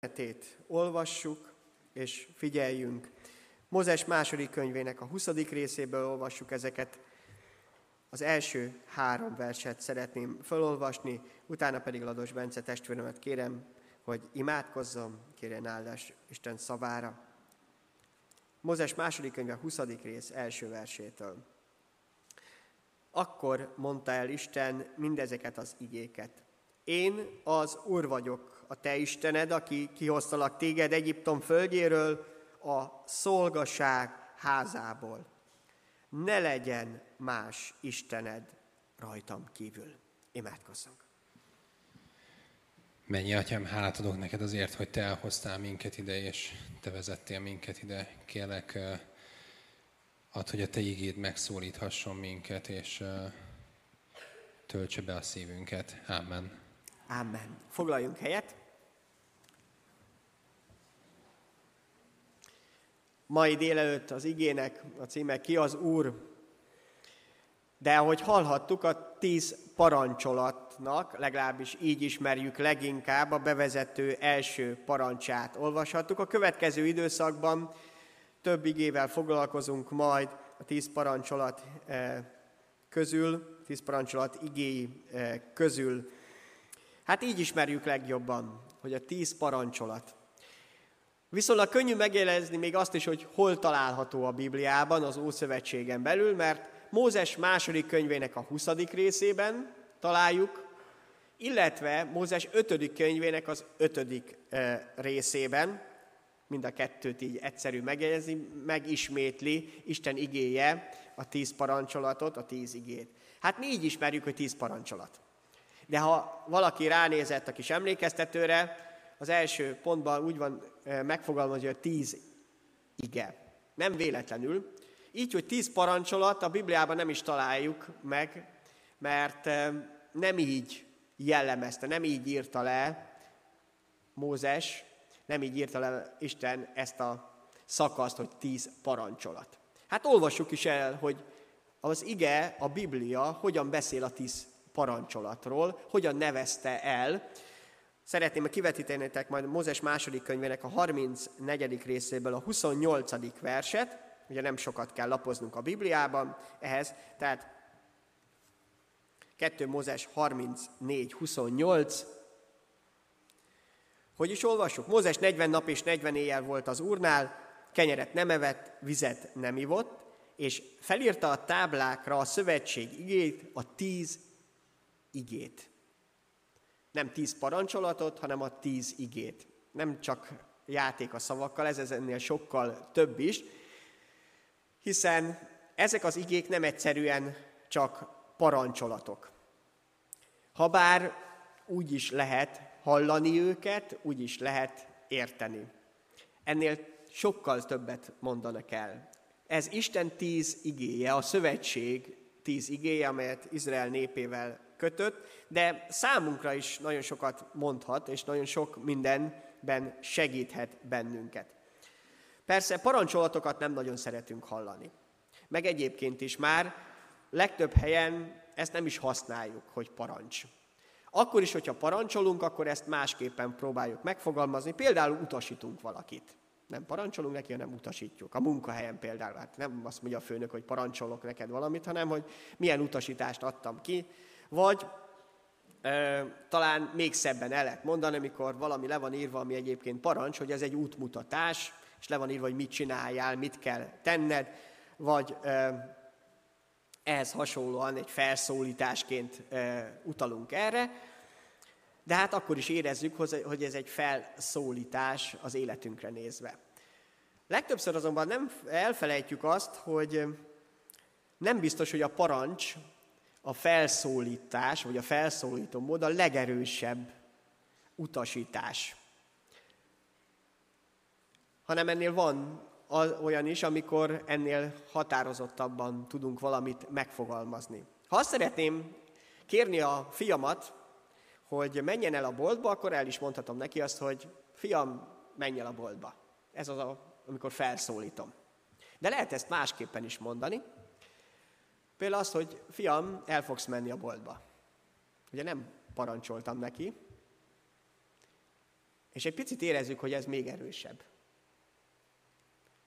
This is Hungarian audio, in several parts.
történetét olvassuk és figyeljünk. Mózes második könyvének a 20. részéből olvassuk ezeket. Az első három verset szeretném felolvasni, utána pedig Lados Bence testvéremet kérem, hogy imádkozzon, kérjen áldás Isten szavára. Mózes második könyve 20. rész első versétől. Akkor mondta el Isten mindezeket az igéket. Én az Úr vagyok, a te Istened, aki kihoztalak téged Egyiptom földjéről, a szolgaság házából. Ne legyen más Istened rajtam kívül. Imádkozzunk. Mennyi atyám, hálát adok neked azért, hogy te elhoztál minket ide, és te vezettél minket ide. Kérlek, add, hogy a te ígéd megszólíthasson minket, és töltse be a szívünket. Amen. Amen. Foglaljunk helyet. Mai délelőtt az igének a címe Ki az Úr? De ahogy hallhattuk, a tíz parancsolatnak, legalábbis így ismerjük leginkább, a bevezető első parancsát olvashattuk. A következő időszakban több igével foglalkozunk majd a tíz parancsolat eh, közül, tíz parancsolat igéi eh, közül. Hát így ismerjük legjobban, hogy a tíz parancsolat. Viszonylag könnyű megjelezni még azt is, hogy hol található a Bibliában, az Ószövetségen belül, mert Mózes második könyvének a 20. részében találjuk, illetve Mózes 5. könyvének az 5. Eh, részében, mind a kettőt így egyszerű megjegyezni, megismétli Isten igéje a tíz parancsolatot, a tíz igét. Hát mi így ismerjük, hogy tíz parancsolat. De ha valaki ránézett a kis emlékeztetőre, az első pontban úgy van megfogalmazva, hogy tíz ige. Nem véletlenül. Így, hogy tíz parancsolat a Bibliában nem is találjuk meg, mert nem így jellemezte, nem így írta le Mózes, nem így írta le Isten ezt a szakaszt, hogy tíz parancsolat. Hát olvassuk is el, hogy az ige, a Biblia hogyan beszél a tíz parancsolatról, hogyan nevezte el. Szeretném kivetíteni majd Mózes második könyvének a 34. részéből a 28. verset, ugye nem sokat kell lapoznunk a Bibliában ehhez, tehát 2 Mózes 34, 28, hogy is olvassuk? Mózes 40 nap és 40 éjjel volt az úrnál, kenyeret nem evett, vizet nem ivott, és felírta a táblákra a szövetség igét, a tíz igét. Nem tíz parancsolatot, hanem a tíz igét. Nem csak játék a szavakkal, ez, ennél sokkal több is, hiszen ezek az igék nem egyszerűen csak parancsolatok. Habár úgy is lehet hallani őket, úgy is lehet érteni. Ennél sokkal többet mondanak el. Ez Isten tíz igéje, a szövetség tíz igéje, amelyet Izrael népével kötött, de számunkra is nagyon sokat mondhat, és nagyon sok mindenben segíthet bennünket. Persze parancsolatokat nem nagyon szeretünk hallani. Meg egyébként is már legtöbb helyen ezt nem is használjuk, hogy parancs. Akkor is, hogyha parancsolunk, akkor ezt másképpen próbáljuk megfogalmazni. Például utasítunk valakit. Nem parancsolunk neki, hanem utasítjuk. A munkahelyen például. Hát nem azt mondja a főnök, hogy parancsolok neked valamit, hanem hogy milyen utasítást adtam ki, vagy e, talán még szebben el lehet mondani, amikor valami le van írva, ami egyébként parancs, hogy ez egy útmutatás, és le van írva, hogy mit csináljál, mit kell tenned, vagy e, ehhez hasonlóan egy felszólításként e, utalunk erre, de hát akkor is érezzük, hogy ez egy felszólítás az életünkre nézve. Legtöbbször azonban nem elfelejtjük azt, hogy nem biztos, hogy a parancs a felszólítás, vagy a felszólító mód a legerősebb utasítás. Hanem ennél van olyan is, amikor ennél határozottabban tudunk valamit megfogalmazni. Ha azt szeretném kérni a fiamat, hogy menjen el a boltba, akkor el is mondhatom neki azt, hogy fiam, menj el a boltba. Ez az, a, amikor felszólítom. De lehet ezt másképpen is mondani, Például azt, hogy fiam, el fogsz menni a boltba. Ugye nem parancsoltam neki, És egy picit érezzük, hogy ez még erősebb.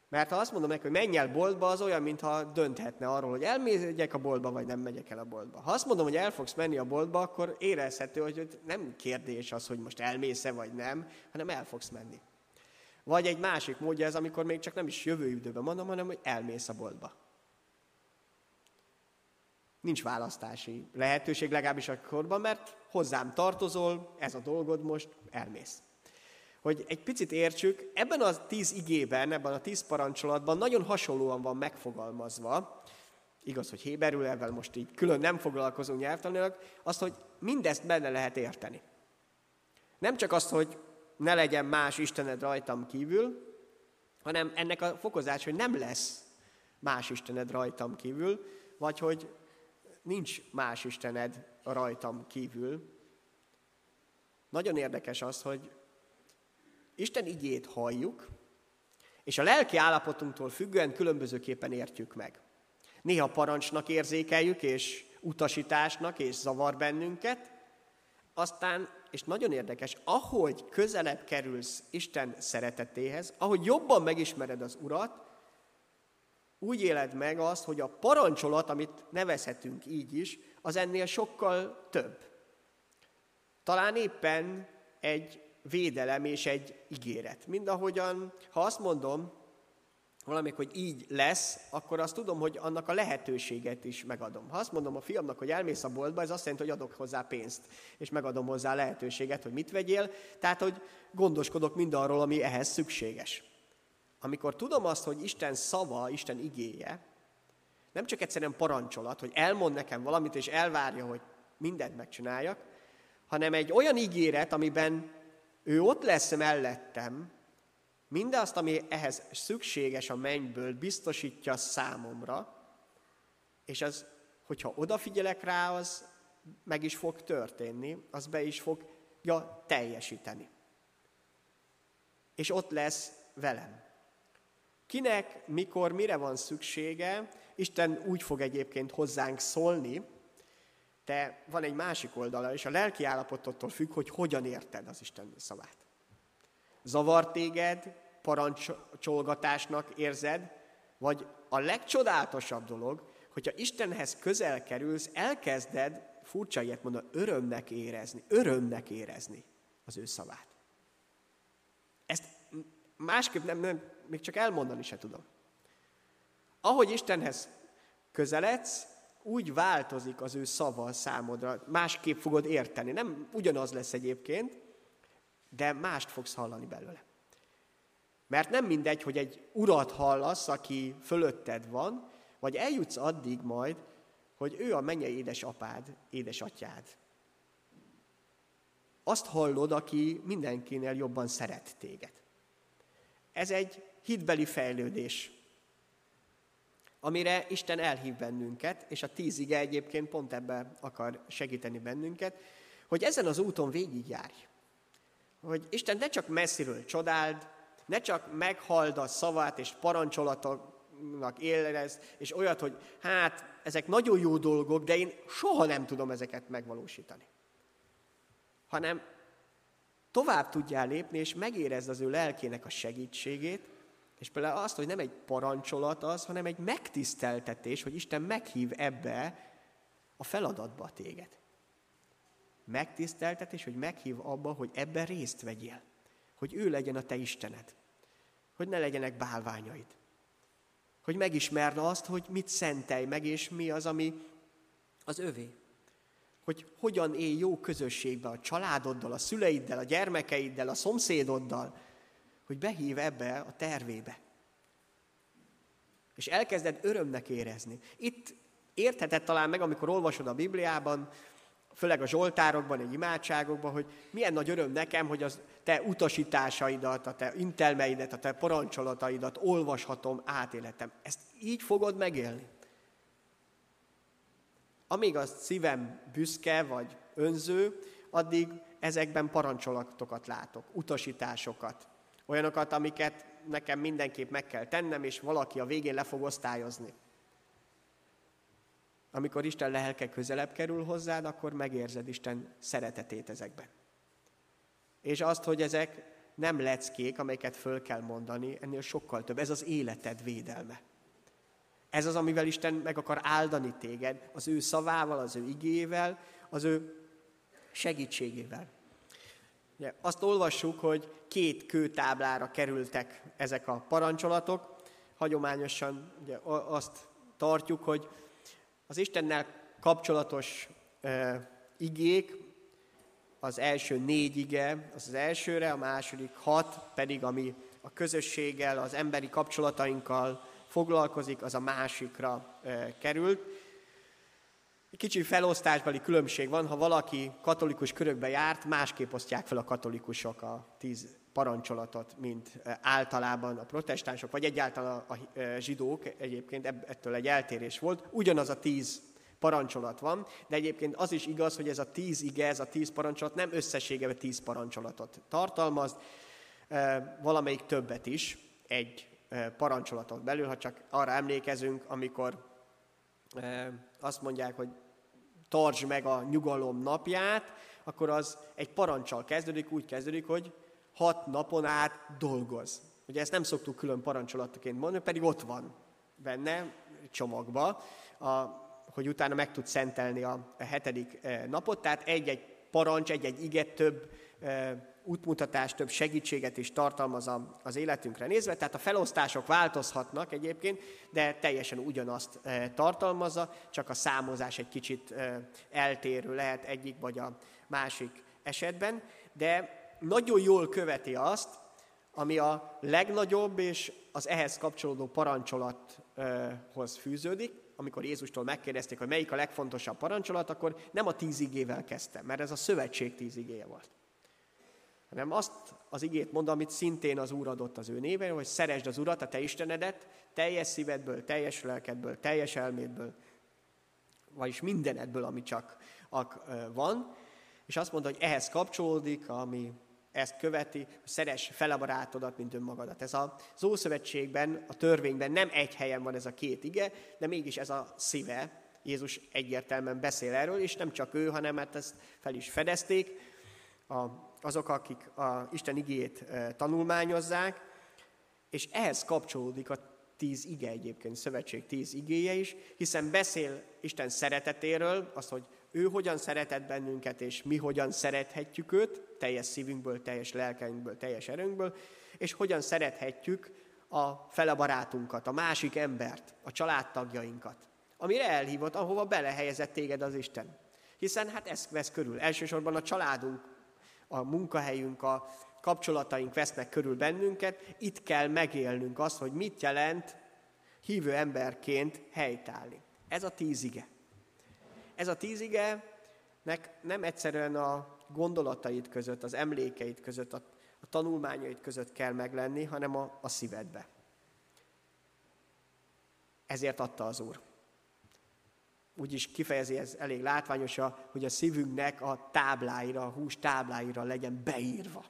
Mert ha azt mondom neki, hogy menj el boltba, az olyan, mintha dönthetne arról, hogy elmegyek a boltba, vagy nem megyek el a boltba. Ha azt mondom, hogy el fogsz menni a boltba, akkor érezhető, hogy nem kérdés az, hogy most elmész-e, vagy nem, hanem el fogsz menni. Vagy egy másik módja ez, amikor még csak nem is jövő időben mondom, hanem hogy elmész a boltba. Nincs választási lehetőség, legalábbis akkorban, mert hozzám tartozol, ez a dolgod most, elmész. Hogy egy picit értsük, ebben a tíz igében, ebben a tíz parancsolatban nagyon hasonlóan van megfogalmazva, igaz, hogy héberül, ebben most így külön nem foglalkozunk nyelvtanilag, azt, hogy mindezt benne lehet érteni. Nem csak azt, hogy ne legyen más Istened rajtam kívül, hanem ennek a fokozás, hogy nem lesz más Istened rajtam kívül, vagy hogy nincs más Istened rajtam kívül. Nagyon érdekes az, hogy Isten igét halljuk, és a lelki állapotunktól függően különbözőképpen értjük meg. Néha parancsnak érzékeljük, és utasításnak, és zavar bennünket, aztán, és nagyon érdekes, ahogy közelebb kerülsz Isten szeretetéhez, ahogy jobban megismered az Urat, úgy éled meg azt, hogy a parancsolat, amit nevezhetünk így is, az ennél sokkal több. Talán éppen egy védelem és egy ígéret. Mindahogyan, ha azt mondom valamik, hogy így lesz, akkor azt tudom, hogy annak a lehetőséget is megadom. Ha azt mondom a fiamnak, hogy elmész a boltba, ez azt jelenti, hogy adok hozzá pénzt, és megadom hozzá lehetőséget, hogy mit vegyél, tehát, hogy gondoskodok mindarról, ami ehhez szükséges. Amikor tudom azt, hogy Isten szava, Isten igéje, nem csak egyszerűen parancsolat, hogy elmond nekem valamit, és elvárja, hogy mindent megcsináljak, hanem egy olyan ígéret, amiben ő ott lesz mellettem, mindazt, ami ehhez szükséges a mennyből, biztosítja számomra, és az, hogyha odafigyelek rá, az meg is fog történni, az be is fogja teljesíteni. És ott lesz velem. Kinek, mikor, mire van szüksége, Isten úgy fog egyébként hozzánk szólni, de van egy másik oldala, és a lelki állapotottól függ, hogy hogyan érted az Isten szavát. Zavar téged, parancsolgatásnak érzed, vagy a legcsodálatosabb dolog, hogyha Istenhez közel kerülsz, elkezded, furcsa ilyet mondani, örömnek érezni, örömnek érezni az ő szavát. Ezt másképp nem, nem, még csak elmondani se tudom. Ahogy Istenhez közeledsz, úgy változik az ő szava számodra, másképp fogod érteni. Nem ugyanaz lesz egyébként, de mást fogsz hallani belőle. Mert nem mindegy, hogy egy urat hallasz, aki fölötted van, vagy eljutsz addig majd, hogy ő a mennyei édesapád, édesatyád. Azt hallod, aki mindenkinél jobban szeret téged. Ez egy hitbeli fejlődés amire Isten elhív bennünket, és a tíz ige egyébként pont ebbe akar segíteni bennünket, hogy ezen az úton végigjárj. Hogy Isten ne csak messziről csodáld, ne csak meghald a szavát és parancsolatoknak élrez, és olyat, hogy hát ezek nagyon jó dolgok, de én soha nem tudom ezeket megvalósítani. Hanem tovább tudjál lépni, és megérezd az ő lelkének a segítségét, és például azt, hogy nem egy parancsolat az, hanem egy megtiszteltetés, hogy Isten meghív ebbe a feladatba téged. Megtiszteltetés, hogy meghív abba, hogy ebben részt vegyél. Hogy ő legyen a te Istened. Hogy ne legyenek bálványaid. Hogy megismerd azt, hogy mit szentelj meg, és mi az, ami az övé. Hogy hogyan élj jó közösségbe a családoddal, a szüleiddel, a gyermekeiddel, a szomszédoddal, hogy behív ebbe a tervébe. És elkezded örömnek érezni. Itt értheted talán meg, amikor olvasod a Bibliában, főleg a Zsoltárokban, egy imádságokban, hogy milyen nagy öröm nekem, hogy az te utasításaidat, a te intelmeidet, a te parancsolataidat olvashatom, átéletem. Ezt így fogod megélni. Amíg a szívem büszke vagy önző, addig ezekben parancsolatokat látok, utasításokat, Olyanokat, amiket nekem mindenképp meg kell tennem, és valaki a végén le fog osztályozni. Amikor Isten lelke közelebb kerül hozzád, akkor megérzed Isten szeretetét ezekben. És azt, hogy ezek nem leckék, amelyeket föl kell mondani, ennél sokkal több. Ez az életed védelme. Ez az, amivel Isten meg akar áldani téged, az ő szavával, az ő igével, az ő segítségével. Ugye, azt olvassuk, hogy két kőtáblára kerültek ezek a parancsolatok. Hagyományosan ugye, azt tartjuk, hogy az Istennel kapcsolatos e, igék, az első négy ige, az az elsőre, a második hat pedig, ami a közösséggel, az emberi kapcsolatainkkal foglalkozik, az a másikra e, került. Kicsi felosztásbeli különbség van, ha valaki katolikus körökbe járt, másképp osztják fel a katolikusok a tíz parancsolatot, mint általában a protestánsok, vagy egyáltalán a zsidók, egyébként ettől egy eltérés volt. Ugyanaz a tíz parancsolat van, de egyébként az is igaz, hogy ez a tíz ige, ez a tíz parancsolat nem összességében tíz parancsolatot tartalmaz, valamelyik többet is, egy parancsolatot belül, ha csak arra emlékezünk, amikor azt mondják, hogy tartsd meg a nyugalom napját, akkor az egy parancsal kezdődik, úgy kezdődik, hogy hat napon át dolgoz. Ugye ezt nem szoktuk külön parancsolataként mondani, pedig ott van benne csomagba, a, hogy utána meg tud szentelni a, a hetedik napot, tehát egy-egy parancs, egy-egy ige több útmutatást, több segítséget is tartalmaz az életünkre nézve, tehát a felosztások változhatnak egyébként, de teljesen ugyanazt eh, tartalmazza, csak a számozás egy kicsit eh, eltérő lehet egyik vagy a másik esetben, de nagyon jól követi azt, ami a legnagyobb és az ehhez kapcsolódó parancsolathoz fűződik, amikor Jézustól megkérdezték, hogy melyik a legfontosabb parancsolat, akkor nem a tíz igével kezdtem, mert ez a szövetség tíz igéje volt hanem azt az igét mond, amit szintén az Úr adott az ő néven, hogy szeresd az Urat, a te Istenedet, teljes szívedből, teljes lelkedből, teljes elmédből, vagyis mindenedből, ami csak van, és azt mondta, hogy ehhez kapcsolódik, ami ezt követi, hogy szeres fel a barátodat, mint önmagadat. Ez az Ószövetségben, a törvényben nem egy helyen van ez a két ige, de mégis ez a szíve. Jézus egyértelműen beszél erről, és nem csak ő, hanem mert ezt fel is fedezték. A azok, akik a Isten igét tanulmányozzák, és ehhez kapcsolódik a tíz ige egyébként, szövetség tíz igéje is, hiszen beszél Isten szeretetéről, az, hogy ő hogyan szeretett bennünket, és mi hogyan szerethetjük őt, teljes szívünkből, teljes lelkeinkből, teljes erőnkből, és hogyan szerethetjük a fele barátunkat, a másik embert, a családtagjainkat, amire elhívott, ahova belehelyezett téged az Isten. Hiszen hát ezt vesz körül. Elsősorban a családunk a munkahelyünk, a kapcsolataink vesznek körül bennünket, itt kell megélnünk azt, hogy mit jelent hívő emberként helytállni. Ez a tízige. Ez a tízige nek nem egyszerűen a gondolataid között, az emlékeid között, a, a tanulmányaid között kell meglenni, hanem a, a szívedbe. Ezért adta az Úr úgy is kifejezi ez elég látványos, hogy a szívünknek a tábláira, a hús tábláira legyen beírva,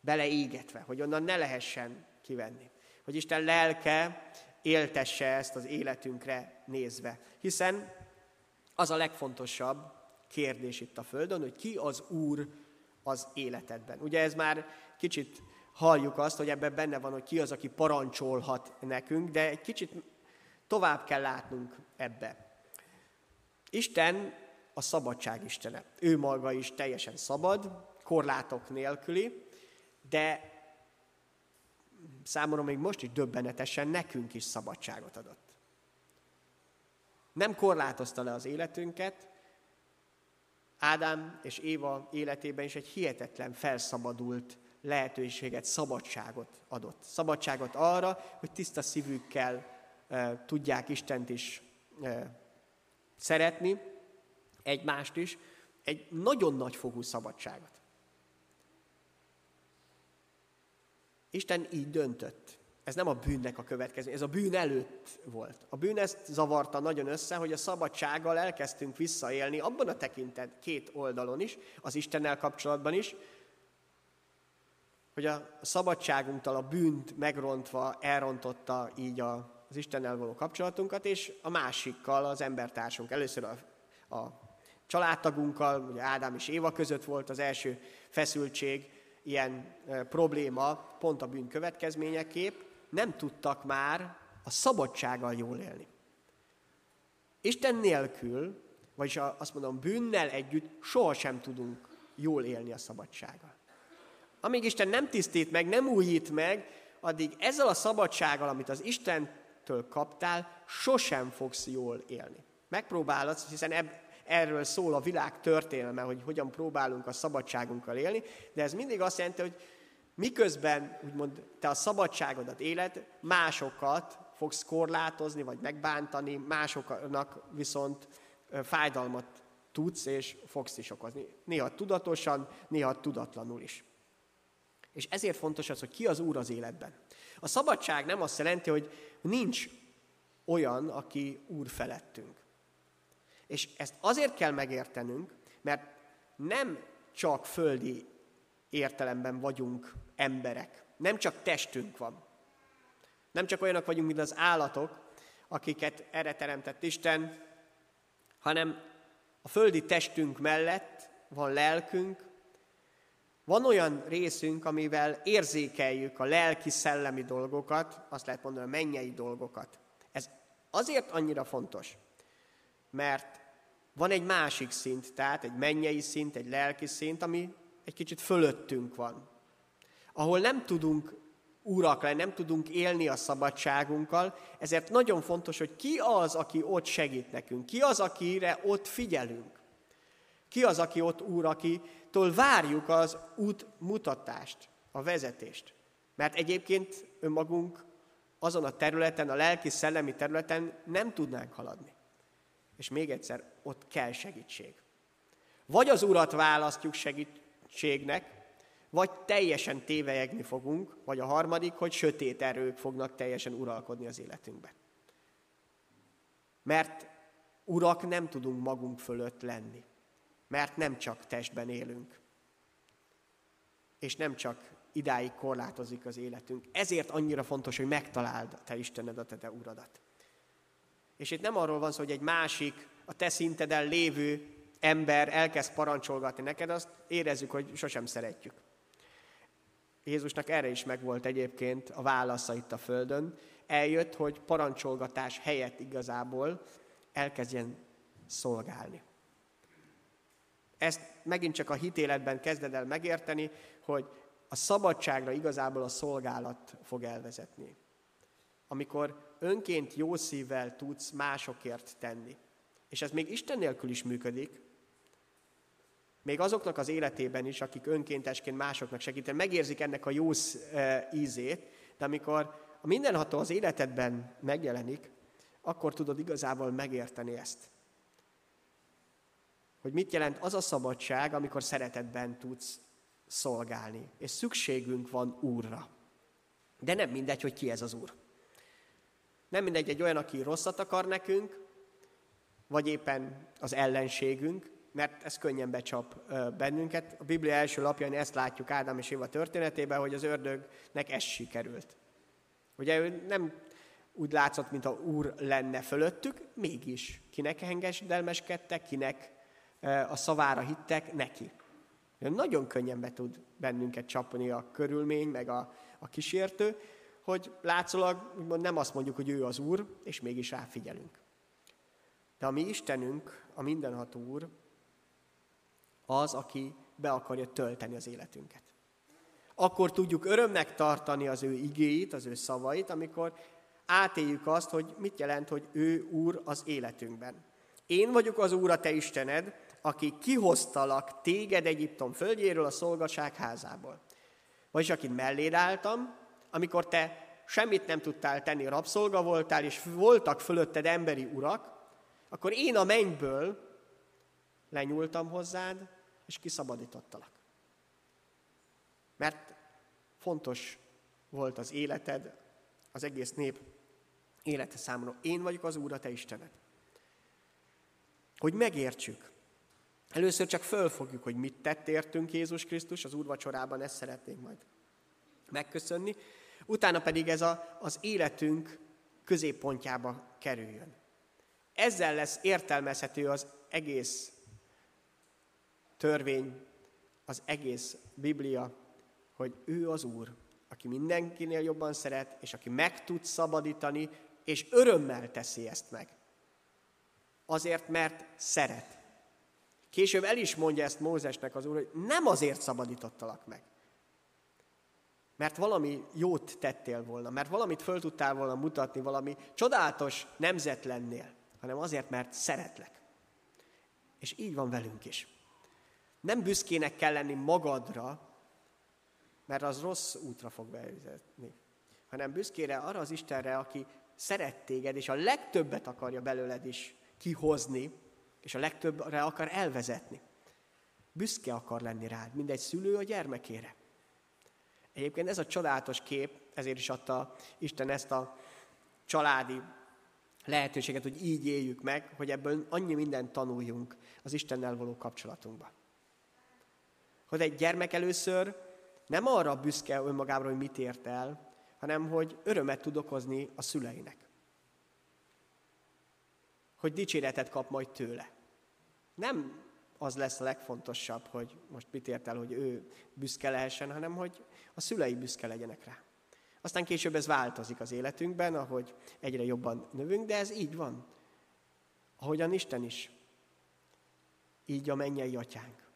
beleégetve, hogy onnan ne lehessen kivenni. Hogy Isten lelke éltesse ezt az életünkre nézve. Hiszen az a legfontosabb kérdés itt a Földön, hogy ki az Úr az életedben. Ugye ez már kicsit halljuk azt, hogy ebben benne van, hogy ki az, aki parancsolhat nekünk, de egy kicsit tovább kell látnunk ebbe. Isten a szabadság istene. Ő maga is teljesen szabad, korlátok nélküli, de számomra még most is döbbenetesen nekünk is szabadságot adott. Nem korlátozta le az életünket, Ádám és Éva életében is egy hihetetlen felszabadult lehetőséget, szabadságot adott. Szabadságot arra, hogy tiszta szívükkel e, tudják Istent is e, szeretni egymást is, egy nagyon nagy fogú szabadságot. Isten így döntött. Ez nem a bűnnek a következő, ez a bűn előtt volt. A bűn ezt zavarta nagyon össze, hogy a szabadsággal elkezdtünk visszaélni abban a tekintet két oldalon is, az Istennel kapcsolatban is, hogy a szabadságunktól a bűnt megrontva elrontotta így a az Istennel való kapcsolatunkat, és a másikkal, az embertársunk. Először a, a családtagunkkal, ugye Ádám és Éva között volt az első feszültség, ilyen probléma pont a bűn következményeképp, nem tudtak már a szabadsággal jól élni. Isten nélkül, vagyis azt mondom, bűnnel együtt sohasem tudunk jól élni a szabadsággal. Amíg Isten nem tisztít meg, nem újít meg, addig ezzel a szabadsággal, amit az Istentől kaptál, sosem fogsz jól élni. Megpróbálod, hiszen eb, erről szól a világ történelme, hogy hogyan próbálunk a szabadságunkkal élni, de ez mindig azt jelenti, hogy miközben úgymond te a szabadságodat éled, másokat fogsz korlátozni, vagy megbántani, másoknak viszont fájdalmat tudsz és fogsz is okozni. Néha tudatosan, néha tudatlanul is. És ezért fontos az, hogy ki az Úr az életben. A szabadság nem azt jelenti, hogy nincs olyan, aki Úr felettünk. És ezt azért kell megértenünk, mert nem csak földi értelemben vagyunk emberek. Nem csak testünk van. Nem csak olyanok vagyunk, mint az állatok, akiket erre teremtett Isten, hanem a földi testünk mellett van lelkünk, van olyan részünk, amivel érzékeljük a lelki-szellemi dolgokat, azt lehet mondani a mennyei dolgokat. Ez azért annyira fontos, mert van egy másik szint, tehát egy mennyei szint, egy lelki szint, ami egy kicsit fölöttünk van. Ahol nem tudunk urak lenni, nem tudunk élni a szabadságunkkal, ezért nagyon fontos, hogy ki az, aki ott segít nekünk, ki az, akire ott figyelünk. Ki az, aki ott úr, akitől várjuk az út mutatást, a vezetést. Mert egyébként önmagunk azon a területen, a lelki-szellemi területen nem tudnánk haladni. És még egyszer, ott kell segítség. Vagy az Urat választjuk segítségnek, vagy teljesen tévejegni fogunk, vagy a harmadik, hogy sötét erők fognak teljesen uralkodni az életünkben. Mert urak nem tudunk magunk fölött lenni, mert nem csak testben élünk, és nem csak idáig korlátozik az életünk. Ezért annyira fontos, hogy megtaláld te Istened, a te, te uradat. És itt nem arról van szó, hogy egy másik, a te szinteden lévő ember elkezd parancsolgatni neked, azt érezzük, hogy sosem szeretjük. Jézusnak erre is megvolt egyébként a válasza itt a Földön. Eljött, hogy parancsolgatás helyett igazából elkezdjen szolgálni. Ezt megint csak a hitéletben kezded el megérteni, hogy a szabadságra igazából a szolgálat fog elvezetni. Amikor önként jó szívvel tudsz másokért tenni. És ez még Isten nélkül is működik, még azoknak az életében is, akik önkéntesként másoknak segítenek, megérzik ennek a jó e, ízét, de amikor a mindenható az életedben megjelenik, akkor tudod igazából megérteni ezt. Hogy mit jelent az a szabadság, amikor szeretetben tudsz szolgálni. És szükségünk van Úrra. De nem mindegy, hogy ki ez az Úr. Nem mindegy egy olyan, aki rosszat akar nekünk, vagy éppen az ellenségünk, mert ez könnyen becsap bennünket. A Biblia első lapjain ezt látjuk Ádám és Éva történetében, hogy az ördögnek ez sikerült. Ugye ő nem úgy látszott, mint a úr lenne fölöttük, mégis kinek engedelmeskedtek, kinek a szavára hittek, neki. Nagyon könnyen be tud bennünket csapni a körülmény, meg a, a kísértő, hogy látszólag nem azt mondjuk, hogy ő az Úr, és mégis ráfigyelünk. De a mi Istenünk, a mindenható Úr, az, aki be akarja tölteni az életünket. Akkor tudjuk örömnek tartani az ő igéit, az ő szavait, amikor átéljük azt, hogy mit jelent, hogy ő Úr az életünkben. Én vagyok az Úr, a te Istened, aki kihoztalak téged Egyiptom földjéről, a szolgaság házából. Vagyis akit melléd álltam, amikor te semmit nem tudtál tenni, rabszolga voltál, és voltak fölötted emberi urak, akkor én a mennyből lenyúltam hozzád, és kiszabadítottalak. Mert fontos volt az életed, az egész nép élete számomra. Én vagyok az Úr, a te Istened. Hogy megértsük. Először csak fölfogjuk, hogy mit tett értünk Jézus Krisztus, az úrvacsorában ezt szeretnénk majd megköszönni. Utána pedig ez a, az életünk középpontjába kerüljön. Ezzel lesz értelmezhető az egész törvény, az egész Biblia, hogy ő az Úr, aki mindenkinél jobban szeret, és aki meg tud szabadítani, és örömmel teszi ezt meg. Azért, mert szeret. Később el is mondja ezt Mózesnek az Úr, hogy nem azért szabadítottalak meg. Mert valami jót tettél volna, mert valamit föl tudtál volna mutatni, valami csodálatos nemzet lennél, hanem azért, mert szeretlek. És így van velünk is. Nem büszkének kell lenni magadra, mert az rossz útra fog bevezetni, hanem büszkére arra az Istenre, aki szeret téged, és a legtöbbet akarja belőled is kihozni, és a legtöbbre akar elvezetni. Büszke akar lenni rád, mint egy szülő a gyermekére. Egyébként ez a csodálatos kép, ezért is adta Isten ezt a családi lehetőséget, hogy így éljük meg, hogy ebből annyi mindent tanuljunk az Istennel való kapcsolatunkba. Hogy egy gyermek először nem arra büszke önmagában, hogy mit ért el, hanem hogy örömet tud okozni a szüleinek. Hogy dicséretet kap majd tőle. Nem az lesz a legfontosabb, hogy most mit ért el, hogy ő büszke lehessen, hanem hogy a szülei büszke legyenek rá. Aztán később ez változik az életünkben, ahogy egyre jobban növünk, de ez így van. Ahogyan Isten is. Így a mennyei atyánk.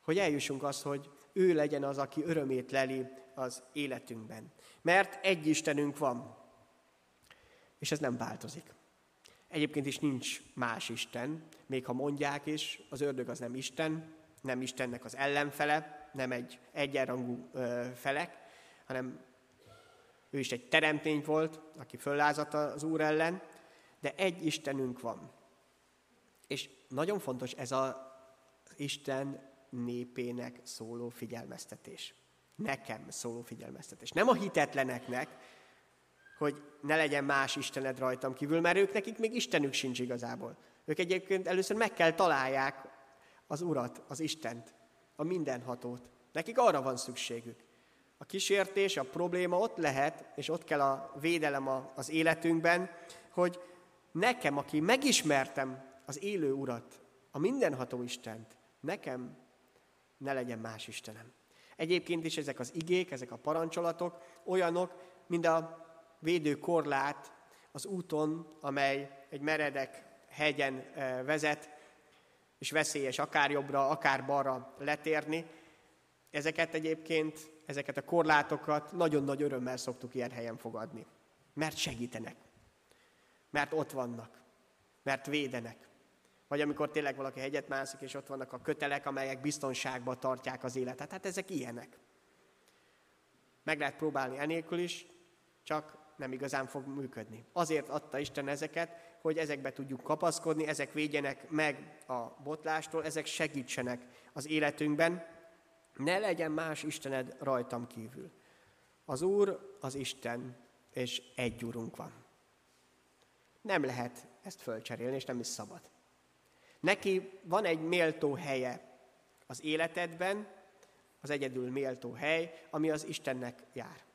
Hogy eljussunk az, hogy ő legyen az, aki örömét leli az életünkben. Mert egy Istenünk van, és ez nem változik. Egyébként is nincs más Isten, még ha mondják is, az ördög az nem Isten, nem Istennek az ellenfele, nem egy egyenrangú ö, felek, hanem ő is egy teremtény volt, aki föllázadt az Úr ellen, de egy Istenünk van. És nagyon fontos ez az Isten népének szóló figyelmeztetés. Nekem szóló figyelmeztetés. Nem a hitetleneknek, hogy ne legyen más Istened rajtam kívül, mert ők nekik még Istenük sincs igazából. Ők egyébként először meg kell találják az Urat, az Istent, a mindenhatót. Nekik arra van szükségük. A kísértés, a probléma ott lehet, és ott kell a védelem az életünkben, hogy nekem, aki megismertem az élő Urat, a mindenható Istent, nekem ne legyen más Istenem. Egyébként is ezek az igék, ezek a parancsolatok olyanok, mint a védő korlát az úton, amely egy meredek hegyen eh, vezet, és veszélyes akár jobbra, akár balra letérni. Ezeket egyébként, ezeket a korlátokat nagyon nagy örömmel szoktuk ilyen helyen fogadni. Mert segítenek. Mert ott vannak. Mert védenek. Vagy amikor tényleg valaki hegyet mászik, és ott vannak a kötelek, amelyek biztonságban tartják az életet. Hát ezek ilyenek. Meg lehet próbálni enélkül is, csak nem igazán fog működni. Azért adta Isten ezeket, hogy ezekbe tudjuk kapaszkodni, ezek védjenek meg a botlástól, ezek segítsenek az életünkben. Ne legyen más Istened rajtam kívül. Az Úr az Isten, és egy Úrunk van. Nem lehet ezt fölcserélni, és nem is szabad. Neki van egy méltó helye az életedben, az egyedül méltó hely, ami az Istennek jár.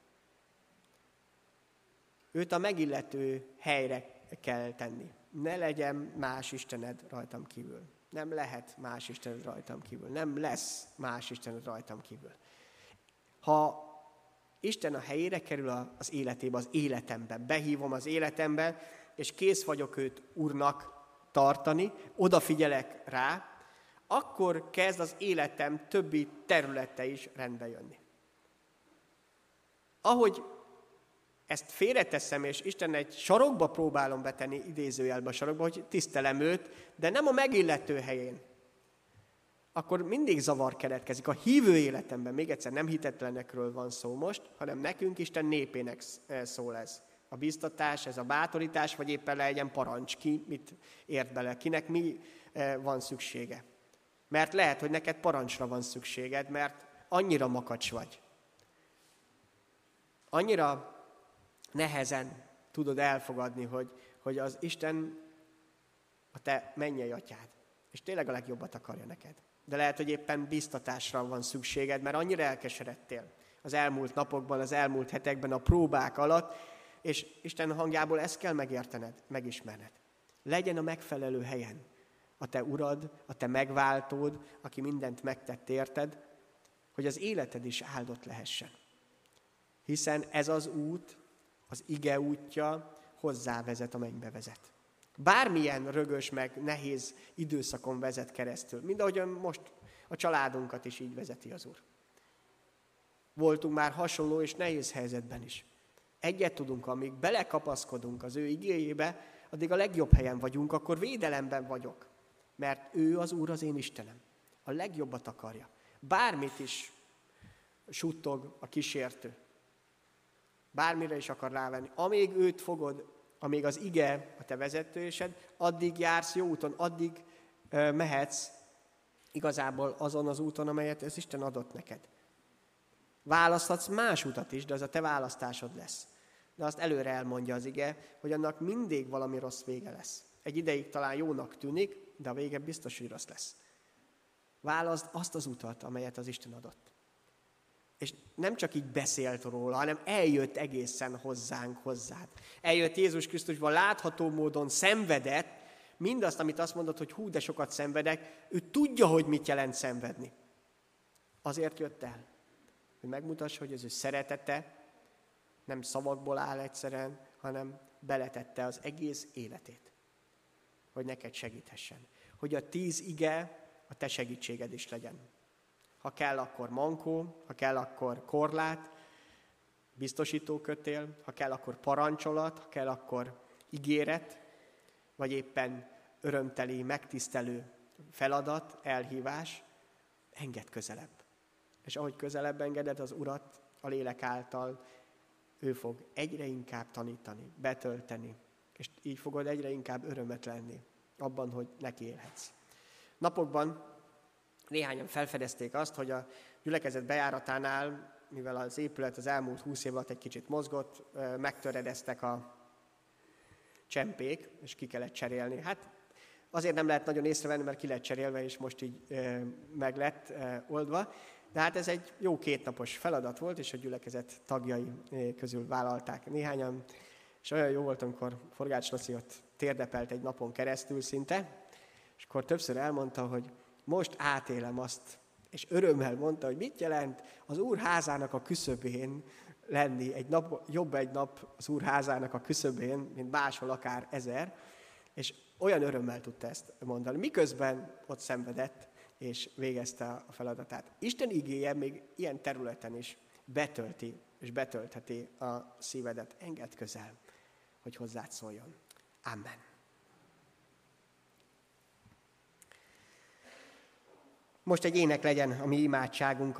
Őt a megillető helyre kell tenni. Ne legyen más Istened rajtam kívül. Nem lehet más Istened rajtam kívül. Nem lesz más Istened rajtam kívül. Ha Isten a helyére kerül az életébe, az életembe, behívom az életembe, és kész vagyok őt Úrnak tartani, odafigyelek rá, akkor kezd az életem többi területe is rendbe jönni. Ahogy ezt félreteszem, és Isten egy sarokba próbálom betenni, idézőjelbe a sarokba, hogy tisztelem őt, de nem a megillető helyén. Akkor mindig zavar keletkezik. A hívő életemben, még egyszer nem hitetlenekről van szó most, hanem nekünk Isten népének szól ez. A biztatás, ez a bátorítás, vagy éppen legyen parancs, ki mit ért bele, kinek mi eh, van szüksége. Mert lehet, hogy neked parancsra van szükséged, mert annyira makacs vagy. Annyira nehezen tudod elfogadni, hogy, hogy az Isten a te mennyei atyád. És tényleg a legjobbat akarja neked. De lehet, hogy éppen biztatásra van szükséged, mert annyira elkeseredtél az elmúlt napokban, az elmúlt hetekben, a próbák alatt, és Isten hangjából ezt kell megértened, megismerned. Legyen a megfelelő helyen a te urad, a te megváltód, aki mindent megtett érted, hogy az életed is áldott lehessen. Hiszen ez az út, az ige útja hozzá vezet, mennybe vezet. Bármilyen rögös meg nehéz időszakon vezet keresztül, mind ahogyan most a családunkat is így vezeti az Úr. Voltunk már hasonló és nehéz helyzetben is. Egyet tudunk, amíg belekapaszkodunk az ő igéjébe, addig a legjobb helyen vagyunk, akkor védelemben vagyok. Mert ő az Úr az én Istenem. A legjobbat akarja. Bármit is suttog a kísértő. Bármire is akar rávenni. Amíg őt fogod, amíg az ige a te vezetősed, addig jársz jó úton, addig mehetsz igazából azon az úton, amelyet ez Isten adott neked. Választhatsz más utat is, de az a te választásod lesz. De azt előre elmondja az ige, hogy annak mindig valami rossz vége lesz. Egy ideig talán jónak tűnik, de a vége biztos, hogy rossz lesz. Válaszd azt az utat, amelyet az Isten adott. És nem csak így beszélt róla, hanem eljött egészen hozzánk, hozzád. Eljött Jézus Krisztusban látható módon szenvedett, mindazt, amit azt mondott, hogy hú, de sokat szenvedek, ő tudja, hogy mit jelent szenvedni. Azért jött el, hogy megmutassa, hogy az ő szeretete nem szavakból áll egyszerűen, hanem beletette az egész életét, hogy neked segíthessen. Hogy a tíz ige a te segítséged is legyen. Ha kell, akkor mankó, ha kell, akkor korlát, biztosító kötél, ha kell, akkor parancsolat, ha kell, akkor ígéret, vagy éppen örömteli, megtisztelő feladat, elhívás, enged közelebb. És ahogy közelebb engeded az Urat a lélek által, ő fog egyre inkább tanítani, betölteni, és így fogod egyre inkább örömet lenni abban, hogy neki élhetsz. Napokban néhányan felfedezték azt, hogy a gyülekezet bejáratánál, mivel az épület az elmúlt húsz év alatt egy kicsit mozgott, megtöredeztek a csempék, és ki kellett cserélni. Hát azért nem lehet nagyon észrevenni, mert ki lett cserélve, és most így meg lett oldva. De hát ez egy jó kétnapos feladat volt, és a gyülekezet tagjai közül vállalták néhányan. És olyan jó volt, amikor Forgács Laci ott térdepelt egy napon keresztül szinte, és akkor többször elmondta, hogy most átélem azt, és örömmel mondta, hogy mit jelent az Úr házának a küszöbén lenni, egy nap, jobb egy nap az Úr házának a küszöbén, mint máshol akár ezer, és olyan örömmel tudta ezt mondani, miközben ott szenvedett, és végezte a feladatát. Isten igéje még ilyen területen is betölti, és betöltheti a szívedet. Engedd közel, hogy hozzád szóljon. Amen. Most egy ének legyen a mi imádságunk,